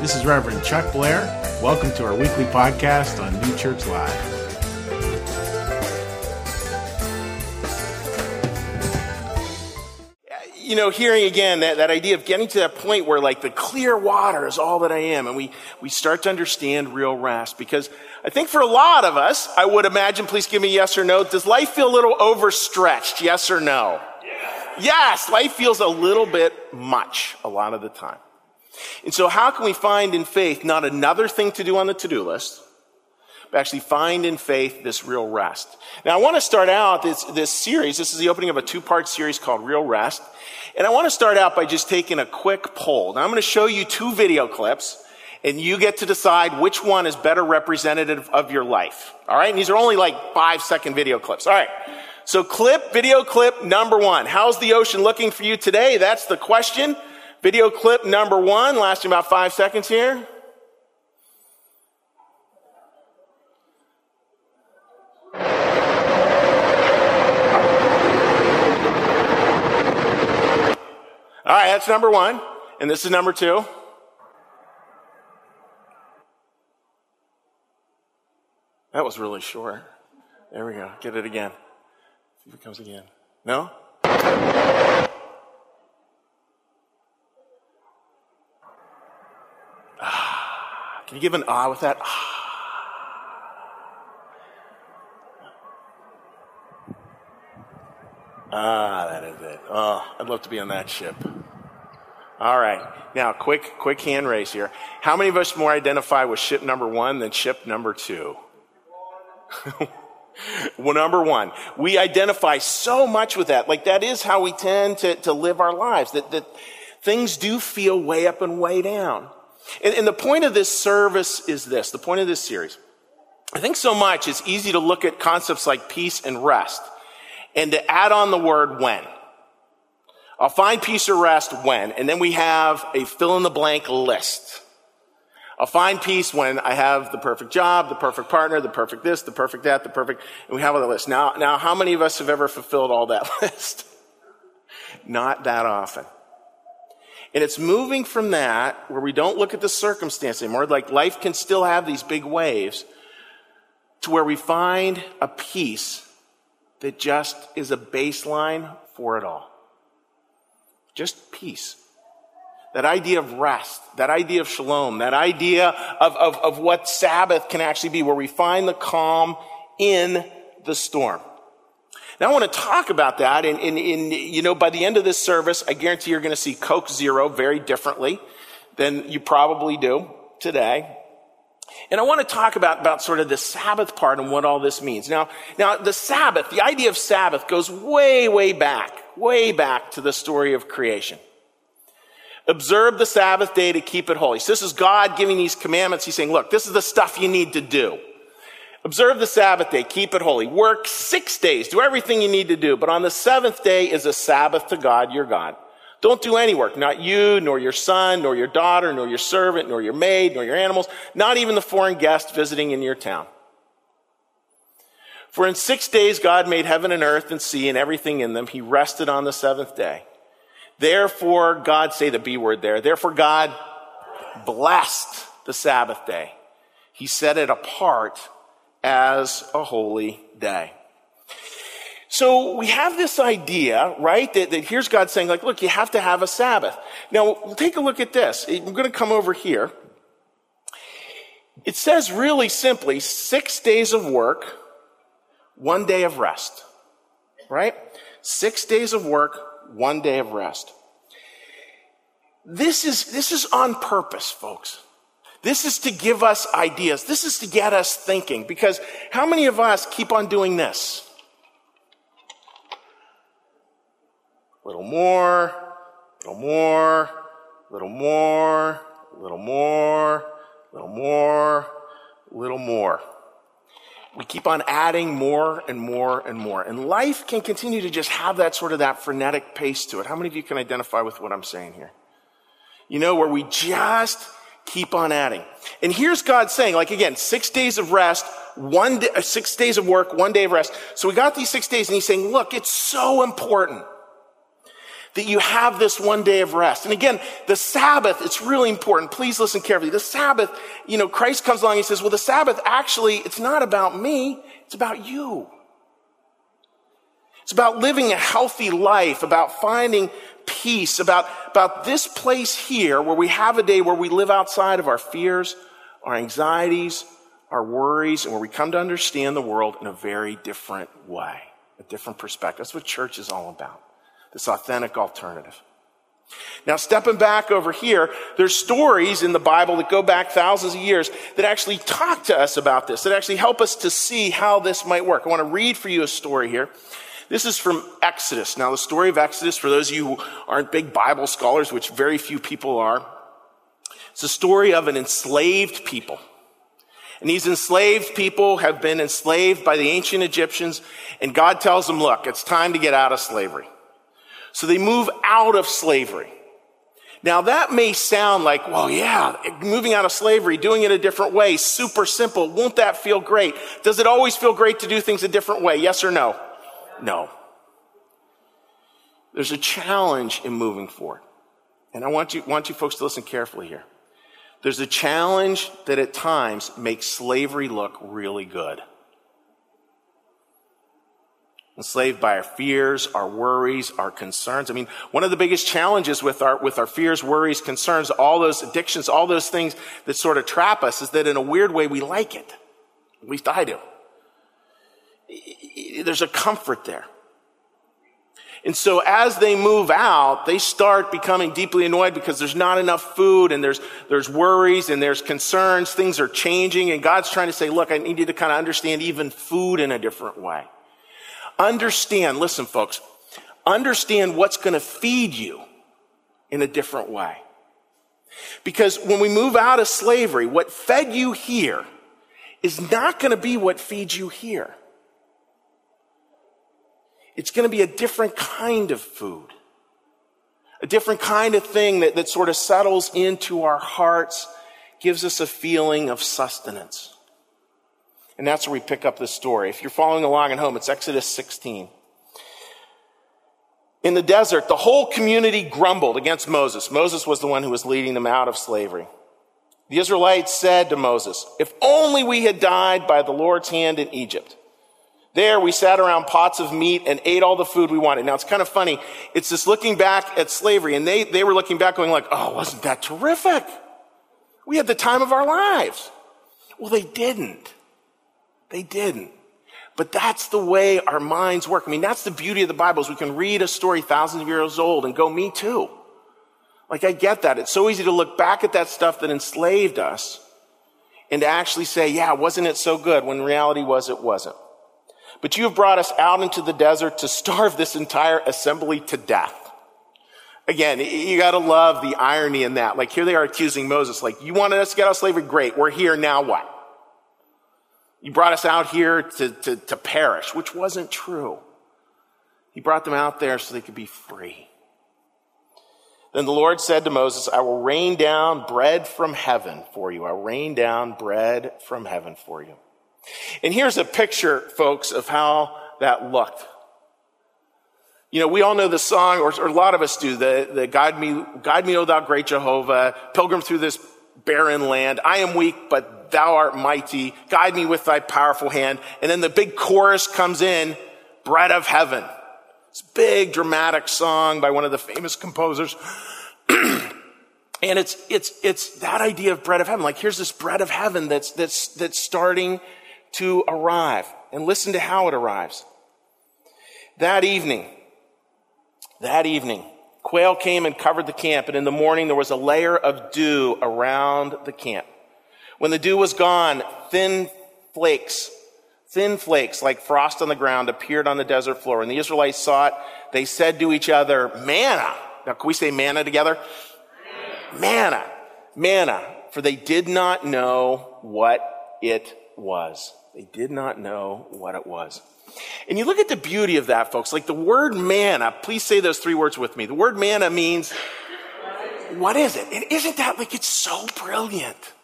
This is Reverend Chuck Blair. Welcome to our weekly podcast on New Church Live. you know, hearing again that, that idea of getting to that point where like the clear water is all that I am, and we, we start to understand real rest. Because I think for a lot of us, I would imagine, please give me yes or no, does life feel a little overstretched? Yes or no? Yes. yes, life feels a little bit much a lot of the time. And so how can we find in faith not another thing to do on the to-do list, but actually find in faith this real rest? Now I want to start out this, this series. This is the opening of a two-part series called Real Rest. And I want to start out by just taking a quick poll. Now I'm going to show you two video clips and you get to decide which one is better representative of your life. All right. And these are only like five second video clips. All right. So clip, video clip number one. How's the ocean looking for you today? That's the question. Video clip number one, lasting about five seconds here. All right, that's number one. And this is number two. That was really short. There we go. Get it again. See if it comes again. No? Can you give an ah with that? Ah. Ah, that is it. Oh, I'd love to be on that ship. All right. Now, quick, quick hand raise here. How many of us more identify with ship number one than ship number two? well, number one, we identify so much with that. Like that is how we tend to, to live our lives. That, that things do feel way up and way down. And, and the point of this service is this. The point of this series. I think so much it's easy to look at concepts like peace and rest and to add on the word when. I'll find peace or rest when, and then we have a fill in the blank list. I'll find peace when I have the perfect job, the perfect partner, the perfect this, the perfect that, the perfect, and we have all the list. Now, now, how many of us have ever fulfilled all that list? Not that often. And it's moving from that, where we don't look at the circumstance anymore, like life can still have these big waves, to where we find a peace that just is a baseline for it all. Just peace. That idea of rest, that idea of shalom, that idea of, of, of what Sabbath can actually be, where we find the calm in the storm. Now I want to talk about that and, and, and, you know, by the end of this service, I guarantee you're going to see Coke Zero very differently than you probably do today. And I want to talk about, about sort of the Sabbath part and what all this means. Now, now the Sabbath, the idea of Sabbath goes way, way back, way back to the story of creation. Observe the Sabbath day to keep it holy. So this is God giving these commandments. He's saying, look, this is the stuff you need to do. Observe the Sabbath day, keep it holy. Work six days, do everything you need to do. But on the seventh day is a Sabbath to God, your God. Don't do any work, not you, nor your son, nor your daughter, nor your servant, nor your maid, nor your animals, not even the foreign guest visiting in your town. For in six days God made heaven and earth and sea and everything in them. He rested on the seventh day. Therefore, God, say the B word there, therefore God blessed the Sabbath day. He set it apart as a holy day. So we have this idea, right, that, that, here's God saying, like, look, you have to have a Sabbath. Now, take a look at this. I'm going to come over here. It says really simply, six days of work, one day of rest. Right? Six days of work, one day of rest. This is, this is on purpose, folks. This is to give us ideas. This is to get us thinking. Because how many of us keep on doing this? A little more, a little more, a little more, a little more, a little more, a little more. We keep on adding more and more and more. And life can continue to just have that sort of that frenetic pace to it. How many of you can identify with what I'm saying here? You know, where we just keep on adding. And here's God saying, like again, six days of rest, one day, uh, six days of work, one day of rest. So we got these six days and he's saying, look, it's so important that you have this one day of rest. And again, the Sabbath, it's really important. Please listen carefully. The Sabbath, you know, Christ comes along and he says, well, the Sabbath actually, it's not about me, it's about you. It's about living a healthy life, about finding peace, about, about this place here where we have a day where we live outside of our fears, our anxieties, our worries, and where we come to understand the world in a very different way, a different perspective. That's what church is all about this authentic alternative. Now, stepping back over here, there's stories in the Bible that go back thousands of years that actually talk to us about this, that actually help us to see how this might work. I want to read for you a story here. This is from Exodus. Now, the story of Exodus, for those of you who aren't big Bible scholars, which very few people are, it's a story of an enslaved people. And these enslaved people have been enslaved by the ancient Egyptians, and God tells them, look, it's time to get out of slavery. So they move out of slavery. Now that may sound like, well, yeah, moving out of slavery, doing it a different way, super simple. Won't that feel great? Does it always feel great to do things a different way? Yes or no? No. There's a challenge in moving forward. And I want you, want you folks to listen carefully here. There's a challenge that at times makes slavery look really good enslaved by our fears, our worries, our concerns. I mean, one of the biggest challenges with our, with our fears, worries, concerns, all those addictions, all those things that sort of trap us is that in a weird way we like it. At least I do. There's a comfort there. And so as they move out, they start becoming deeply annoyed because there's not enough food and there's, there's worries and there's concerns. Things are changing and God's trying to say, look, I need you to kind of understand even food in a different way. Understand, listen, folks, understand what's going to feed you in a different way. Because when we move out of slavery, what fed you here is not going to be what feeds you here. It's going to be a different kind of food, a different kind of thing that, that sort of settles into our hearts, gives us a feeling of sustenance. And that's where we pick up the story. If you're following along at home, it's Exodus 16. In the desert, the whole community grumbled against Moses. Moses was the one who was leading them out of slavery. The Israelites said to Moses, If only we had died by the Lord's hand in Egypt. There we sat around pots of meat and ate all the food we wanted. Now it's kind of funny. It's just looking back at slavery and they, they were looking back going like, oh, wasn't that terrific? We had the time of our lives. Well, they didn't. They didn't. But that's the way our minds work. I mean, that's the beauty of the Bible is we can read a story thousands of years old and go, me too. Like I get that. It's so easy to look back at that stuff that enslaved us and to actually say, yeah, wasn't it so good? When reality was it wasn't. But you have brought us out into the desert to starve this entire assembly to death. Again, you gotta love the irony in that. Like here they are accusing Moses, like, you wanted us to get out of slavery? Great. We're here. Now what? You brought us out here to, to, to perish, which wasn't true. He brought them out there so they could be free. Then the Lord said to Moses, I will rain down bread from heaven for you. I will rain down bread from heaven for you. And here's a picture, folks, of how that looked. You know, we all know the song, or, or a lot of us do, the, the guide me, guide me, O thou great Jehovah, pilgrim through this barren land. I am weak, but thou art mighty. Guide me with thy powerful hand. And then the big chorus comes in, bread of heaven. It's a big dramatic song by one of the famous composers. and it's, it's, it's that idea of bread of heaven. Like here's this bread of heaven that's, that's, that's starting to arrive. And listen to how it arrives. That evening, that evening, quail came and covered the camp, and in the morning there was a layer of dew around the camp. When the dew was gone, thin flakes, thin flakes like frost on the ground appeared on the desert floor. When the Israelites saw it, they said to each other, manna. Now, can we say manna together? Manna. Manna. For they did not know what it was. They did not know what it was. And you look at the beauty of that, folks. Like the word manna, uh, please say those three words with me. The word manna uh, means, what is it? And isn't that like it's so brilliant?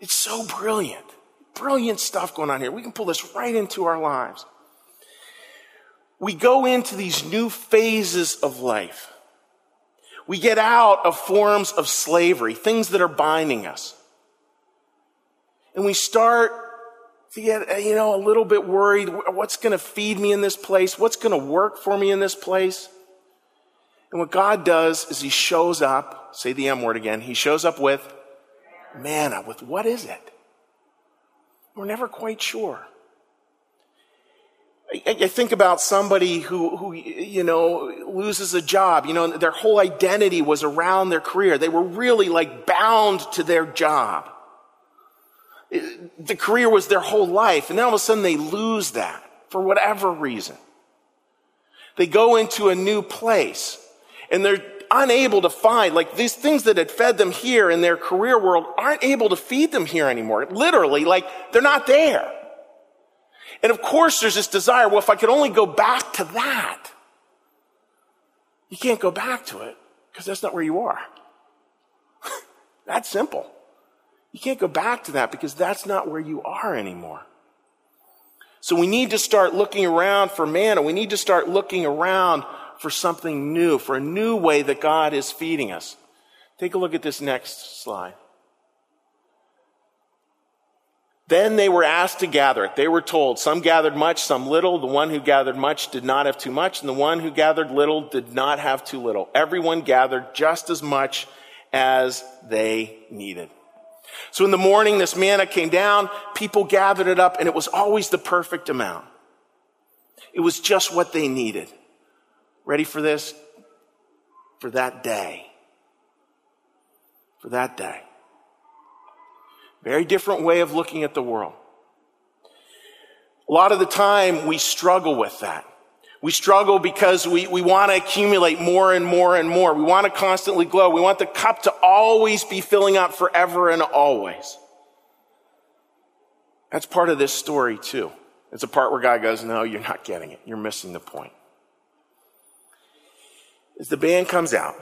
It's so brilliant. Brilliant stuff going on here. We can pull this right into our lives. We go into these new phases of life. We get out of forms of slavery, things that are binding us. And we start to get, uh, you know, a little bit worried. What's going to feed me in this place? What's going to work for me in this place? And what God does is He shows up, say the M word again, He shows up with manna. With what is it? We're never quite sure. I, think about somebody who, who, you know, loses a job. You know, their whole identity was around their career. They were really like bound to their job. The career was their whole life. And then all of a sudden they lose that for whatever reason. They go into a new place and they're unable to find, like these things that had fed them here in their career world aren't able to feed them here anymore. Literally, like they're not there. And of course, there's this desire well, if I could only go back to that. You can't go back to it because that's not where you are. that's simple. You can't go back to that because that's not where you are anymore. So we need to start looking around for manna. We need to start looking around for something new, for a new way that God is feeding us. Take a look at this next slide. Then they were asked to gather it. They were told, some gathered much, some little. The one who gathered much did not have too much, and the one who gathered little did not have too little. Everyone gathered just as much as they needed. So in the morning, this manna came down, people gathered it up, and it was always the perfect amount. It was just what they needed. Ready for this? For that day. For that day. Very different way of looking at the world. A lot of the time we struggle with that. We struggle because we, we want to accumulate more and more and more. We want to constantly grow. We want the cup to always be filling up forever and always. That's part of this story too. It's a part where God goes, no, you're not getting it. You're missing the point. As the band comes out,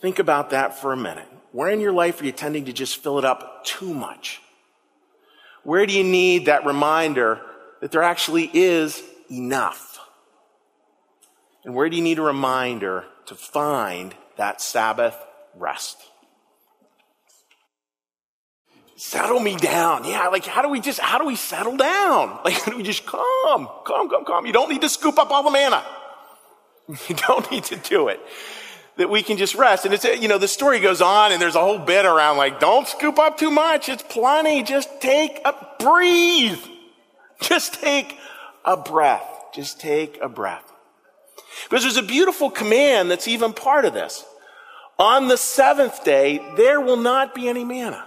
think about that for a minute. Where in your life are you tending to just fill it up too much? Where do you need that reminder that there actually is enough? And where do you need a reminder to find that Sabbath rest? Settle me down. Yeah, like how do we just, how do we settle down? Like how do we just calm, calm, calm, calm? You don't need to scoop up all the manna. You don't need to do it that we can just rest. And it's, you know, the story goes on and there's a whole bit around like, don't scoop up too much. It's plenty. Just take a breathe. Just take a breath. Just take a breath. Because there's a beautiful command that's even part of this. On the seventh day, there will not be any manna.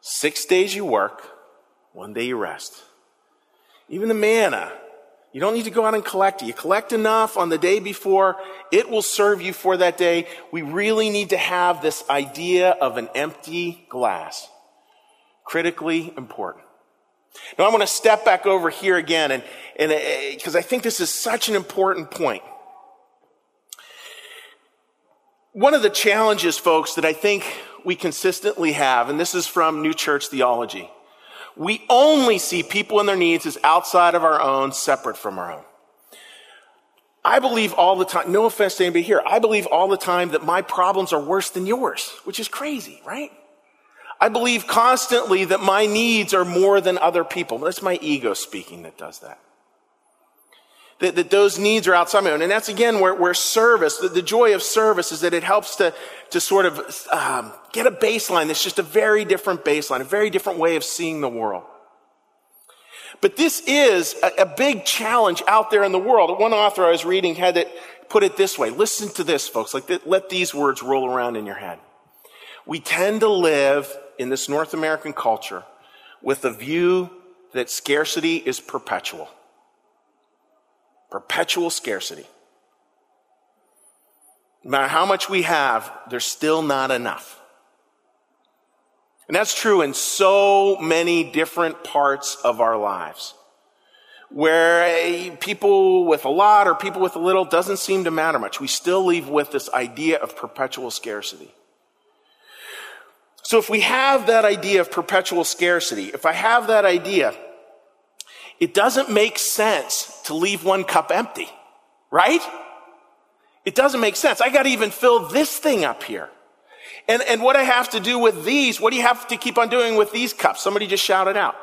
Six days you work, one day you rest. Even the manna you don't need to go out and collect it. You collect enough on the day before, it will serve you for that day. We really need to have this idea of an empty glass. Critically important. Now I want to step back over here again and, because uh, I think this is such an important point. One of the challenges, folks, that I think we consistently have, and this is from New Church Theology, we only see people and their needs as outside of our own, separate from our own. I believe all the time, no offense to anybody here, I believe all the time that my problems are worse than yours, which is crazy, right? I believe constantly that my needs are more than other people. That's my ego speaking that does that that, that those needs are outside my own. And that's again where, where service, the, the joy of service is that it helps to, to sort of um, get a baseline that's just a very different baseline, a very different way of seeing the world. But this is a, a big challenge out there in the world. One author I was reading had it put it this way. Listen to this, folks. Like, let these words roll around in your head. We tend to live in this North American culture with a view that scarcity is perpetual. Perpetual scarcity. No matter how much we have, there's still not enough. And that's true in so many different parts of our lives. Where eh, people with a lot or people with a little doesn't seem to matter much. We still leave with this idea of perpetual scarcity. So if we have that idea of perpetual scarcity, if I have that idea, it doesn't make sense to leave one cup empty, right? It doesn't make sense. I got to even fill this thing up here. And, and what I have to do with these, what do you have to keep on doing with these cups? Somebody just shouted out.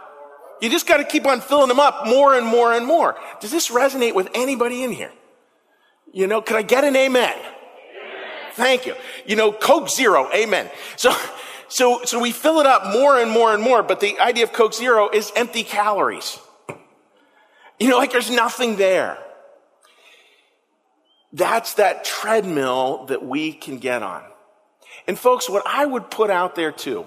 You just got to keep on filling them up more and more and more. Does this resonate with anybody in here? You know, can I get an amen? amen? Thank you. You know, Coke Zero, amen. So, so, so we fill it up more and more and more, but the idea of Coke Zero is empty calories. You know, like there's nothing there. That's that treadmill that we can get on. And folks, what I would put out there too,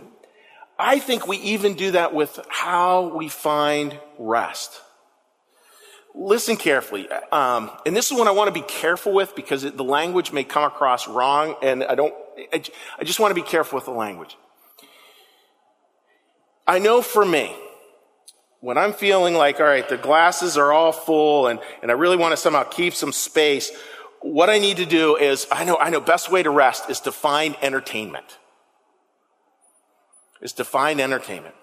I think we even do that with how we find rest. Listen carefully. Um, and this is one I want to be careful with because the language may come across wrong and I don't, I, I just want to be careful with the language. I know for me, when I'm feeling like, all right, the glasses are all full and, and I really want to somehow keep some space, what I need to do is, I know, I know, best way to rest is to find entertainment. Is to find entertainment.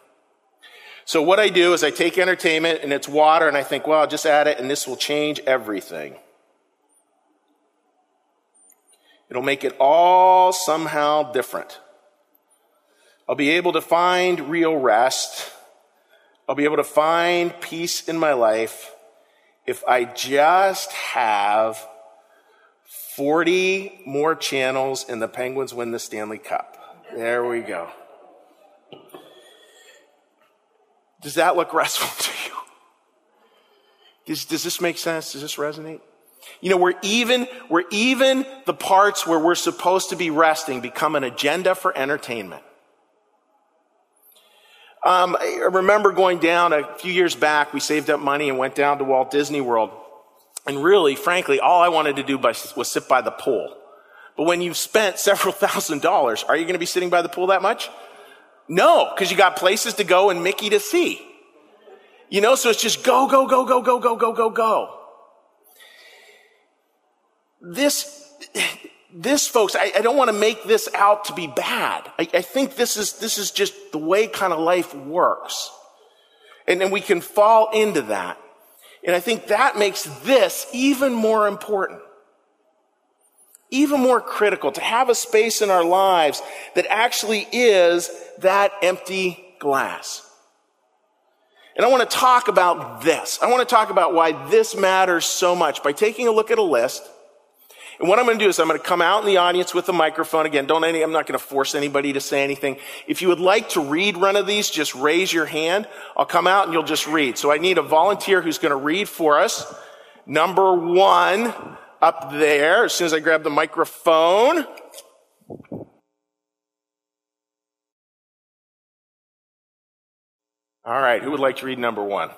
So what I do is I take entertainment and it's water and I think, well, I'll just add it and this will change everything. It'll make it all somehow different. I'll be able to find real rest. I'll be able to find peace in my life if I just have 40 more channels and the Penguins win the Stanley Cup. There we go. Does that look restful to you? Does, does this make sense? Does this resonate? You know, we're even, we're even the parts where we're supposed to be resting become an agenda for entertainment. Um, I remember going down a few years back, we saved up money and went down to Walt Disney World. And really, frankly, all I wanted to do was sit by the pool. But when you've spent several thousand dollars, are you going to be sitting by the pool that much? No, because you got places to go and Mickey to see. You know, so it's just go, go, go, go, go, go, go, go, go. This, this folks, I, I don't want to make this out to be bad. I, I think this is, this is just the way kind of life works. And then we can fall into that. And I think that makes this even more important, even more critical to have a space in our lives that actually is that empty glass. And I want to talk about this. I want to talk about why this matters so much by taking a look at a list and what I'm going to do is I'm going to come out in the audience with a microphone. Again, don't any, I'm not going to force anybody to say anything. If you would like to read one of these, just raise your hand. I'll come out and you'll just read. So I need a volunteer who's going to read for us. Number one up there, as soon as I grab the microphone. All right, who would like to read number one?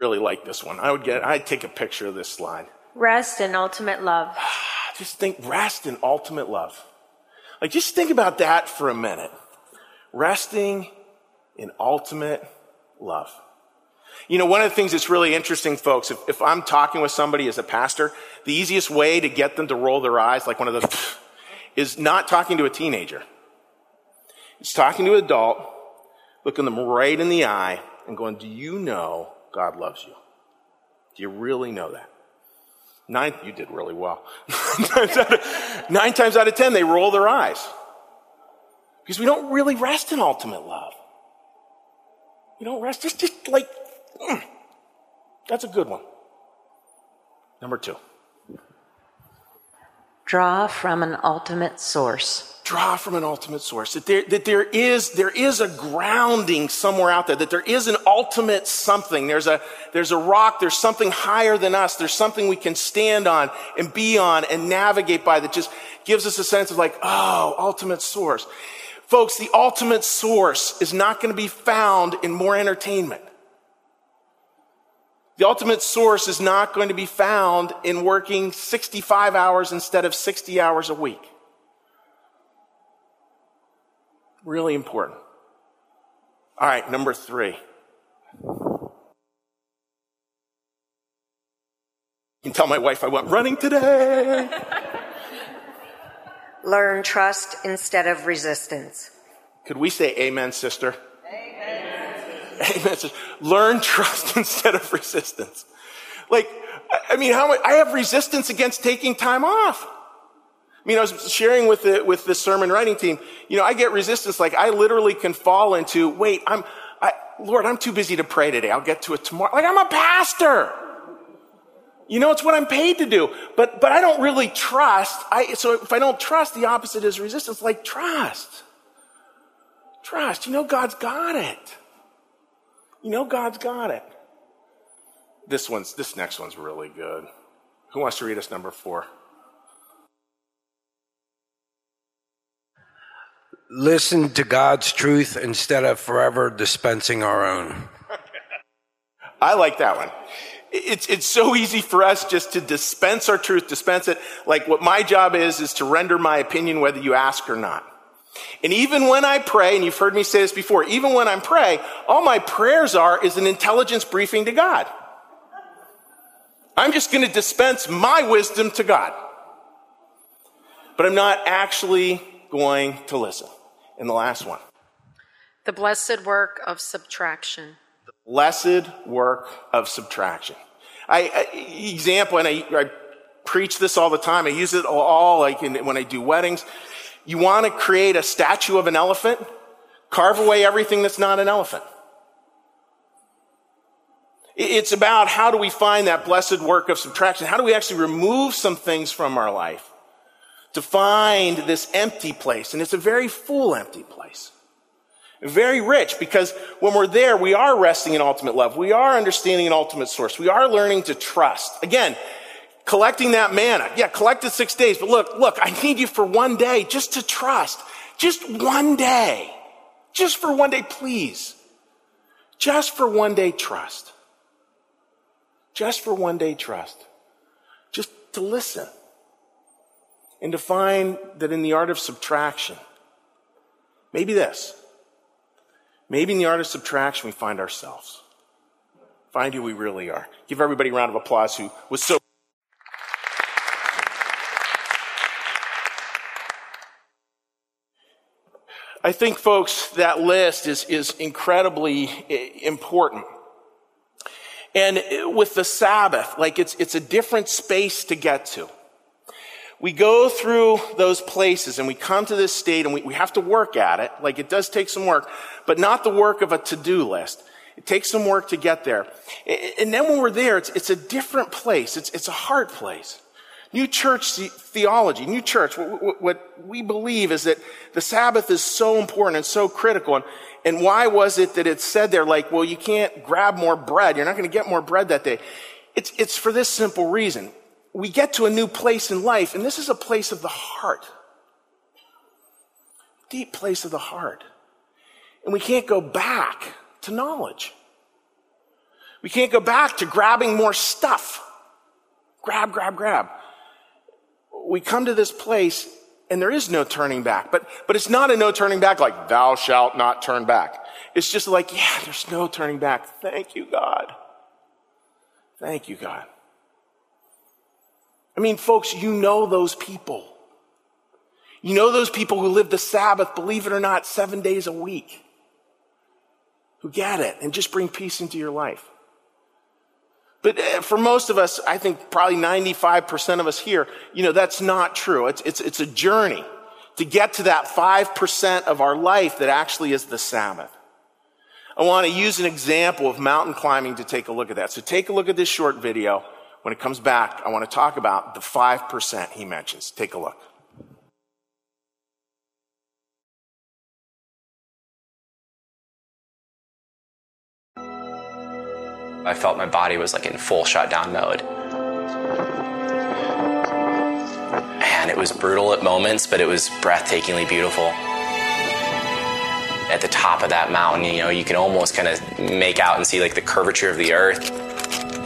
Really like this one. I would get, I'd take a picture of this slide. Rest and ultimate love. just think rest and ultimate love. Like, just think about that for a minute. Resting in ultimate love. You know, one of the things that's really interesting, folks, if, if I'm talking with somebody as a pastor, the easiest way to get them to roll their eyes, like one of those, is not talking to a teenager. It's talking to an adult, looking them right in the eye, and going, Do you know God loves you. Do you really know that? Nine, you did really well. nine, times of, nine times out of ten, they roll their eyes. Because we don't really rest in ultimate love. We don't rest, just, just like, mm, that's a good one. Number two. Draw from an ultimate source draw from an ultimate source, that there, that there is, there is a grounding somewhere out there, that there is an ultimate something. There's a, there's a rock, there's something higher than us, there's something we can stand on and be on and navigate by that just gives us a sense of like, oh, ultimate source. Folks, the ultimate source is not going to be found in more entertainment. The ultimate source is not going to be found in working 65 hours instead of 60 hours a week. Really important. All right, number three. You can tell my wife I went running today. Learn trust instead of resistance. Could we say amen, sister? Amen. Amen. Learn trust instead of resistance. Like, I mean, how I have resistance against taking time off. I mean, I was sharing with the, with the sermon writing team, you know, I get resistance. Like, I literally can fall into, wait, I'm, I, Lord, I'm too busy to pray today. I'll get to it tomorrow. Like, I'm a pastor. You know, it's what I'm paid to do. But, but I don't really trust. I, so if I don't trust, the opposite is resistance. Like, trust. Trust. You know, God's got it. You know, God's got it. This one's, this next one's really good. Who wants to read us number four? Listen to God's truth instead of forever dispensing our own. I like that one. It's, it's so easy for us just to dispense our truth, dispense it. Like what my job is, is to render my opinion whether you ask or not. And even when I pray, and you've heard me say this before, even when I'm praying, all my prayers are is an intelligence briefing to God. I'm just going to dispense my wisdom to God. But I'm not actually going to listen. And the last one. The blessed work of subtraction. The blessed work of subtraction. I, I example, and I, I, preach this all the time. I use it all, like in, when I do weddings. You want to create a statue of an elephant? Carve away everything that's not an elephant. It's about how do we find that blessed work of subtraction? How do we actually remove some things from our life? To find this empty place. And it's a very full empty place. Very rich because when we're there, we are resting in ultimate love. We are understanding an ultimate source. We are learning to trust. Again, collecting that manna. Yeah, collect it six days. But look, look, I need you for one day just to trust. Just one day. Just for one day, please. Just for one day, trust. Just for one day, trust. Just to listen and to find that in the art of subtraction, maybe this, maybe in the art of subtraction, we find ourselves. Find who we really are. Give everybody a round of applause who was so. I think, folks, that list is, is incredibly eh, important. And with the Sabbath, like it's, it's a different space to get to we go through those places and we come to this state and we, we have to work at it. Like it does take some work, but not the work of a to-do list. It takes some work to get there. And then when we're there, it's, it's a different place. It's, it's a hard place. New church theology, new church, what, what, we believe is that the Sabbath is so important and so critical. And, and why was it that it said there, like, well, you can't grab more bread. You're not going to get more bread that day. It's, it's for this simple reason we get to a new place in life, and this is a place of the heart. Deep place of the heart. And we can't go back to knowledge. We can't go back to grabbing more stuff. Grab, grab, grab. We come to this place and there is no turning back. But, but it's not a no turning back like, thou shalt not turn back. It's just like, yeah, there's no turning back. Thank you, God. Thank you, God. I mean, folks, you know those people. You know those people who live the Sabbath, believe it or not, seven days a week, who get it and just bring peace into your life. But uh, for most of us, I think probably 95% of us here, you know, that's not true. It's, it's, it's a journey to get to that 5% of our life that actually is the Sabbath. I want to use an example of mountain climbing to take a look at that. So take a look at this short video when it comes back, I want to talk about the 5% he mentions. Take a look. I felt my body was like in full shutdown mode. And it was brutal at moments, but it was breathtakingly beautiful. At the top of that mountain, you know, you can almost kind of make out and see like the curvature of the earth.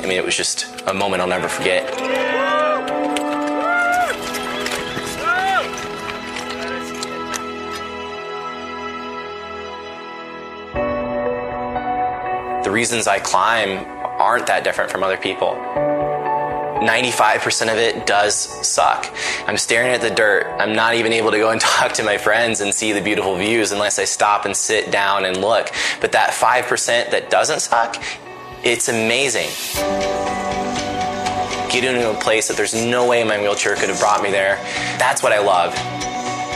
I mean, it was just a moment I'll never forget. The reasons I climb aren't that different from other people. 95% of it does suck. I'm staring at the dirt. I'm not even able to go and talk to my friends and see the beautiful views unless I stop and sit down and look. But that 5% that doesn't suck, it's amazing. Getting into a place that there's no way my wheelchair could have brought me there, that's what I love.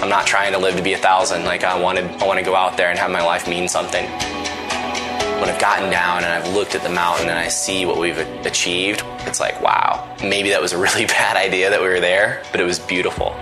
I'm not trying to live to be a thousand. Like I wanted, I want to go out there and have my life mean something. When I've gotten down and I've looked at the mountain and I see what we've achieved, it's like, wow, maybe that was a really bad idea that we were there, but it was beautiful.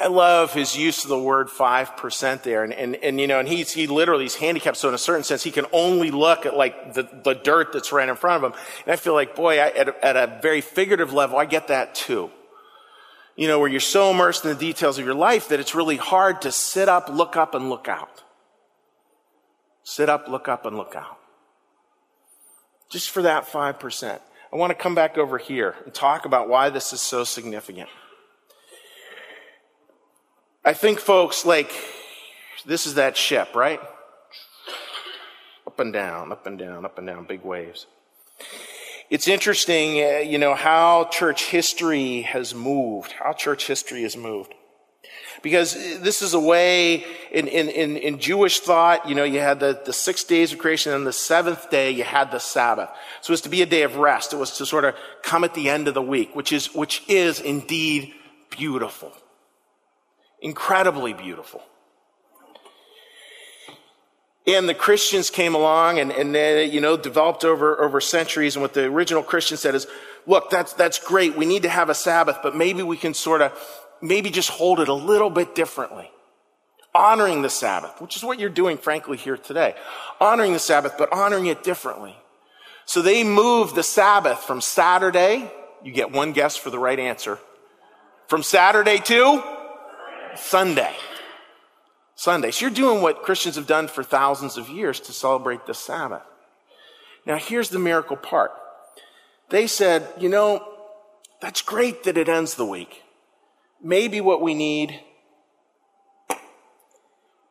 I love his use of the word 5% there. And, and, and you know, and he's, he literally, is handicapped. So in a certain sense, he can only look at like the, the dirt that's right in front of him. And I feel like, boy, I, at, a, at a very figurative level, I get that too. You know, where you're so immersed in the details of your life that it's really hard to sit up, look up, and look out. Sit up, look up, and look out. Just for that 5%. I want to come back over here and talk about why this is so significant. I think, folks, like, this is that ship, right? Up and down, up and down, up and down, big waves. It's interesting, uh, you know, how church history has moved, how church history has moved. Because this is a way in, in, in, in, Jewish thought, you know, you had the, the six days of creation and the seventh day you had the Sabbath. So it was to be a day of rest. It was to sort of come at the end of the week, which is, which is indeed beautiful incredibly beautiful. And the Christians came along and, and you know, developed over, over centuries. And what the original Christian said is, look, that's, that's great. We need to have a Sabbath, but maybe we can sort of, maybe just hold it a little bit differently. Honoring the Sabbath, which is what you're doing, frankly, here today. Honoring the Sabbath, but honoring it differently. So they moved the Sabbath from Saturday, you get one guess for the right answer, from Saturday to Sunday. Sunday. So you're doing what Christians have done for thousands of years to celebrate the Sabbath. Now, here's the miracle part. They said, you know, that's great that it ends the week. Maybe what we need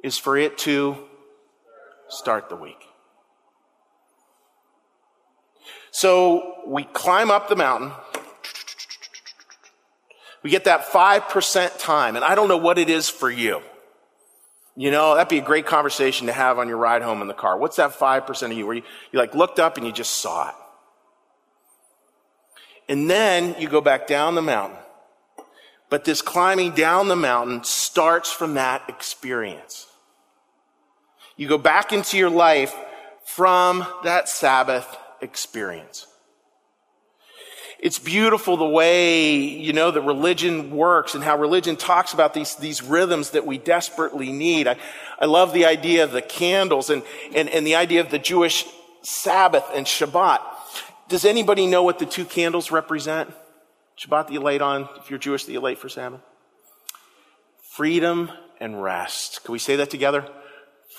is for it to start the week. So we climb up the mountain. We get that 5% time, and I don't know what it is for you. You know, that'd be a great conversation to have on your ride home in the car. What's that 5% of you where you, you like looked up and you just saw it? And then you go back down the mountain. But this climbing down the mountain starts from that experience. You go back into your life from that Sabbath experience. It's beautiful the way, you know, that religion works and how religion talks about these, these rhythms that we desperately need. I, I love the idea of the candles and, and, and the idea of the Jewish Sabbath and Shabbat. Does anybody know what the two candles represent? Shabbat that you light on, if you're Jewish, that you light for Sabbath? Freedom and rest. Can we say that together?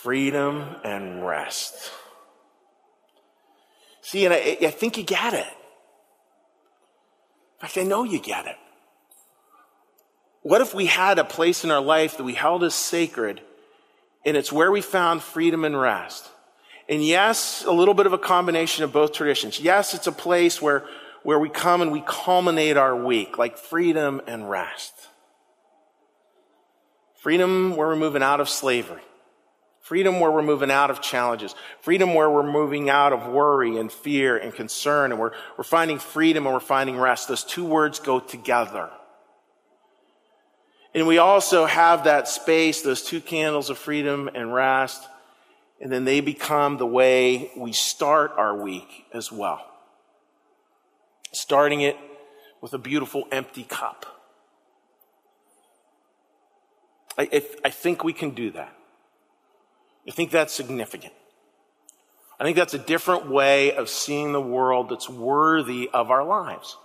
Freedom and rest. See, and I, I think you get it. In fact, I know you get it. What if we had a place in our life that we held as sacred and it's where we found freedom and rest? And yes, a little bit of a combination of both traditions. Yes, it's a place where, where we come and we culminate our week, like freedom and rest. Freedom where we're moving out of slavery. Freedom where we're moving out of challenges. Freedom where we're moving out of worry and fear and concern and we're, we're finding freedom and we're finding rest. Those two words go together. And we also have that space, those two candles of freedom and rest, and then they become the way we start our week as well. Starting it with a beautiful empty cup. I, I think we can do that. I think that's significant. I think that's a different way of seeing the world that's worthy of our lives.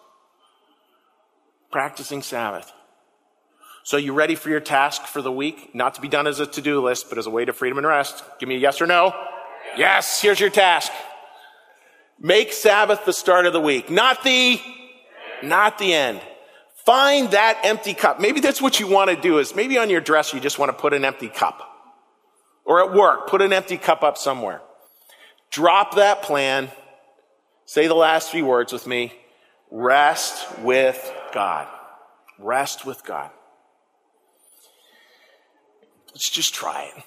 Practicing Sabbath. So, you ready for your task for the week? Not to be done as a to do list, but as a way to freedom and rest. Give me a yes or no. Yes, here's your task. Make Sabbath the start of the week, not the, not the end. Find that empty cup. Maybe that's what you want to do is maybe on your dresser you just want to put an empty cup. Or at work, put an empty cup up somewhere. Drop that plan. Say the last three words with me. Rest with God. Rest with God. Let's just try it.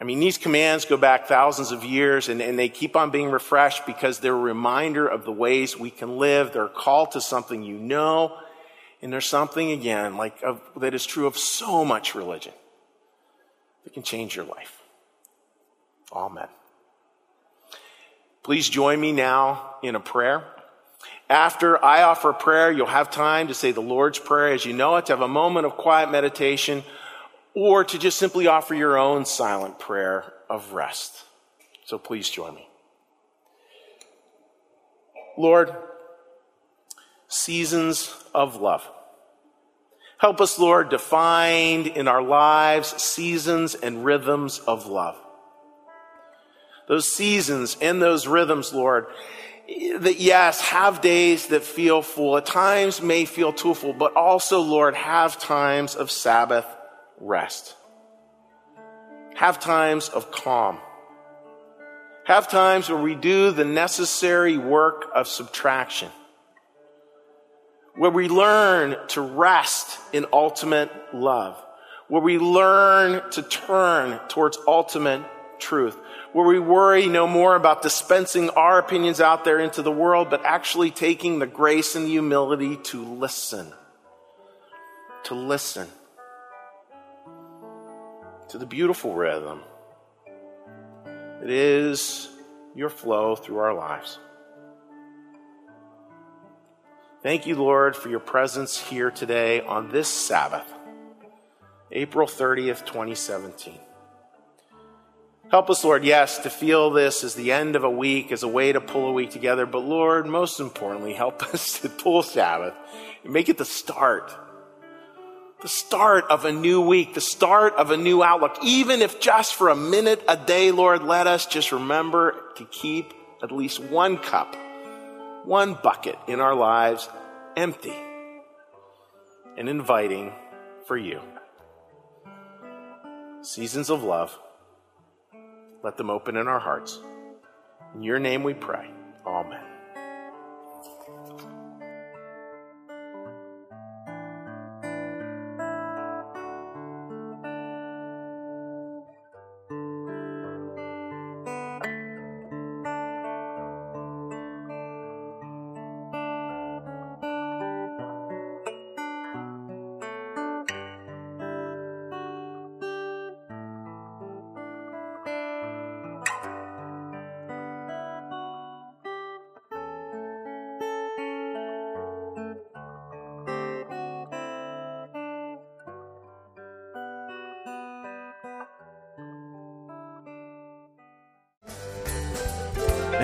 I mean, these commands go back thousands of years and, and, they keep on being refreshed because they're a reminder of the ways we can live. They're a call to something you know. And there's something, again, like of, that is true of so much religion that can change your life. Amen. Please join me now in a prayer. After I offer a prayer, you'll have time to say the Lord's Prayer as you know it, to have a moment of quiet meditation, or to just simply offer your own silent prayer of rest. So please join me. Lord, seasons of love. Help us, Lord, to find in our lives seasons and rhythms of love. Those seasons and those rhythms, Lord, that yes, have days that feel full, at times may feel too full, but also, Lord, have times of Sabbath rest. Have times of calm. Have times where we do the necessary work of subtraction. Where we learn to rest in ultimate love. Where we learn to turn towards ultimate truth where we worry no more about dispensing our opinions out there into the world, but actually taking the grace and the humility to listen. To listen to the beautiful rhythm that is your flow through our lives. Thank you, Lord, for your presence here today on this Sabbath, April 30th, 2017. Help us, Lord, yes, to feel this as the end of a week, as a way to pull a week together. But Lord, most importantly, help us to pull Sabbath and make it the start. The start of a new week, the start of a new outlook. Even if just for a minute a day, Lord, let us just remember to keep at least one cup, one bucket in our lives empty and inviting for you. Seasons of love let them open in our hearts. In your name we pray. Amen.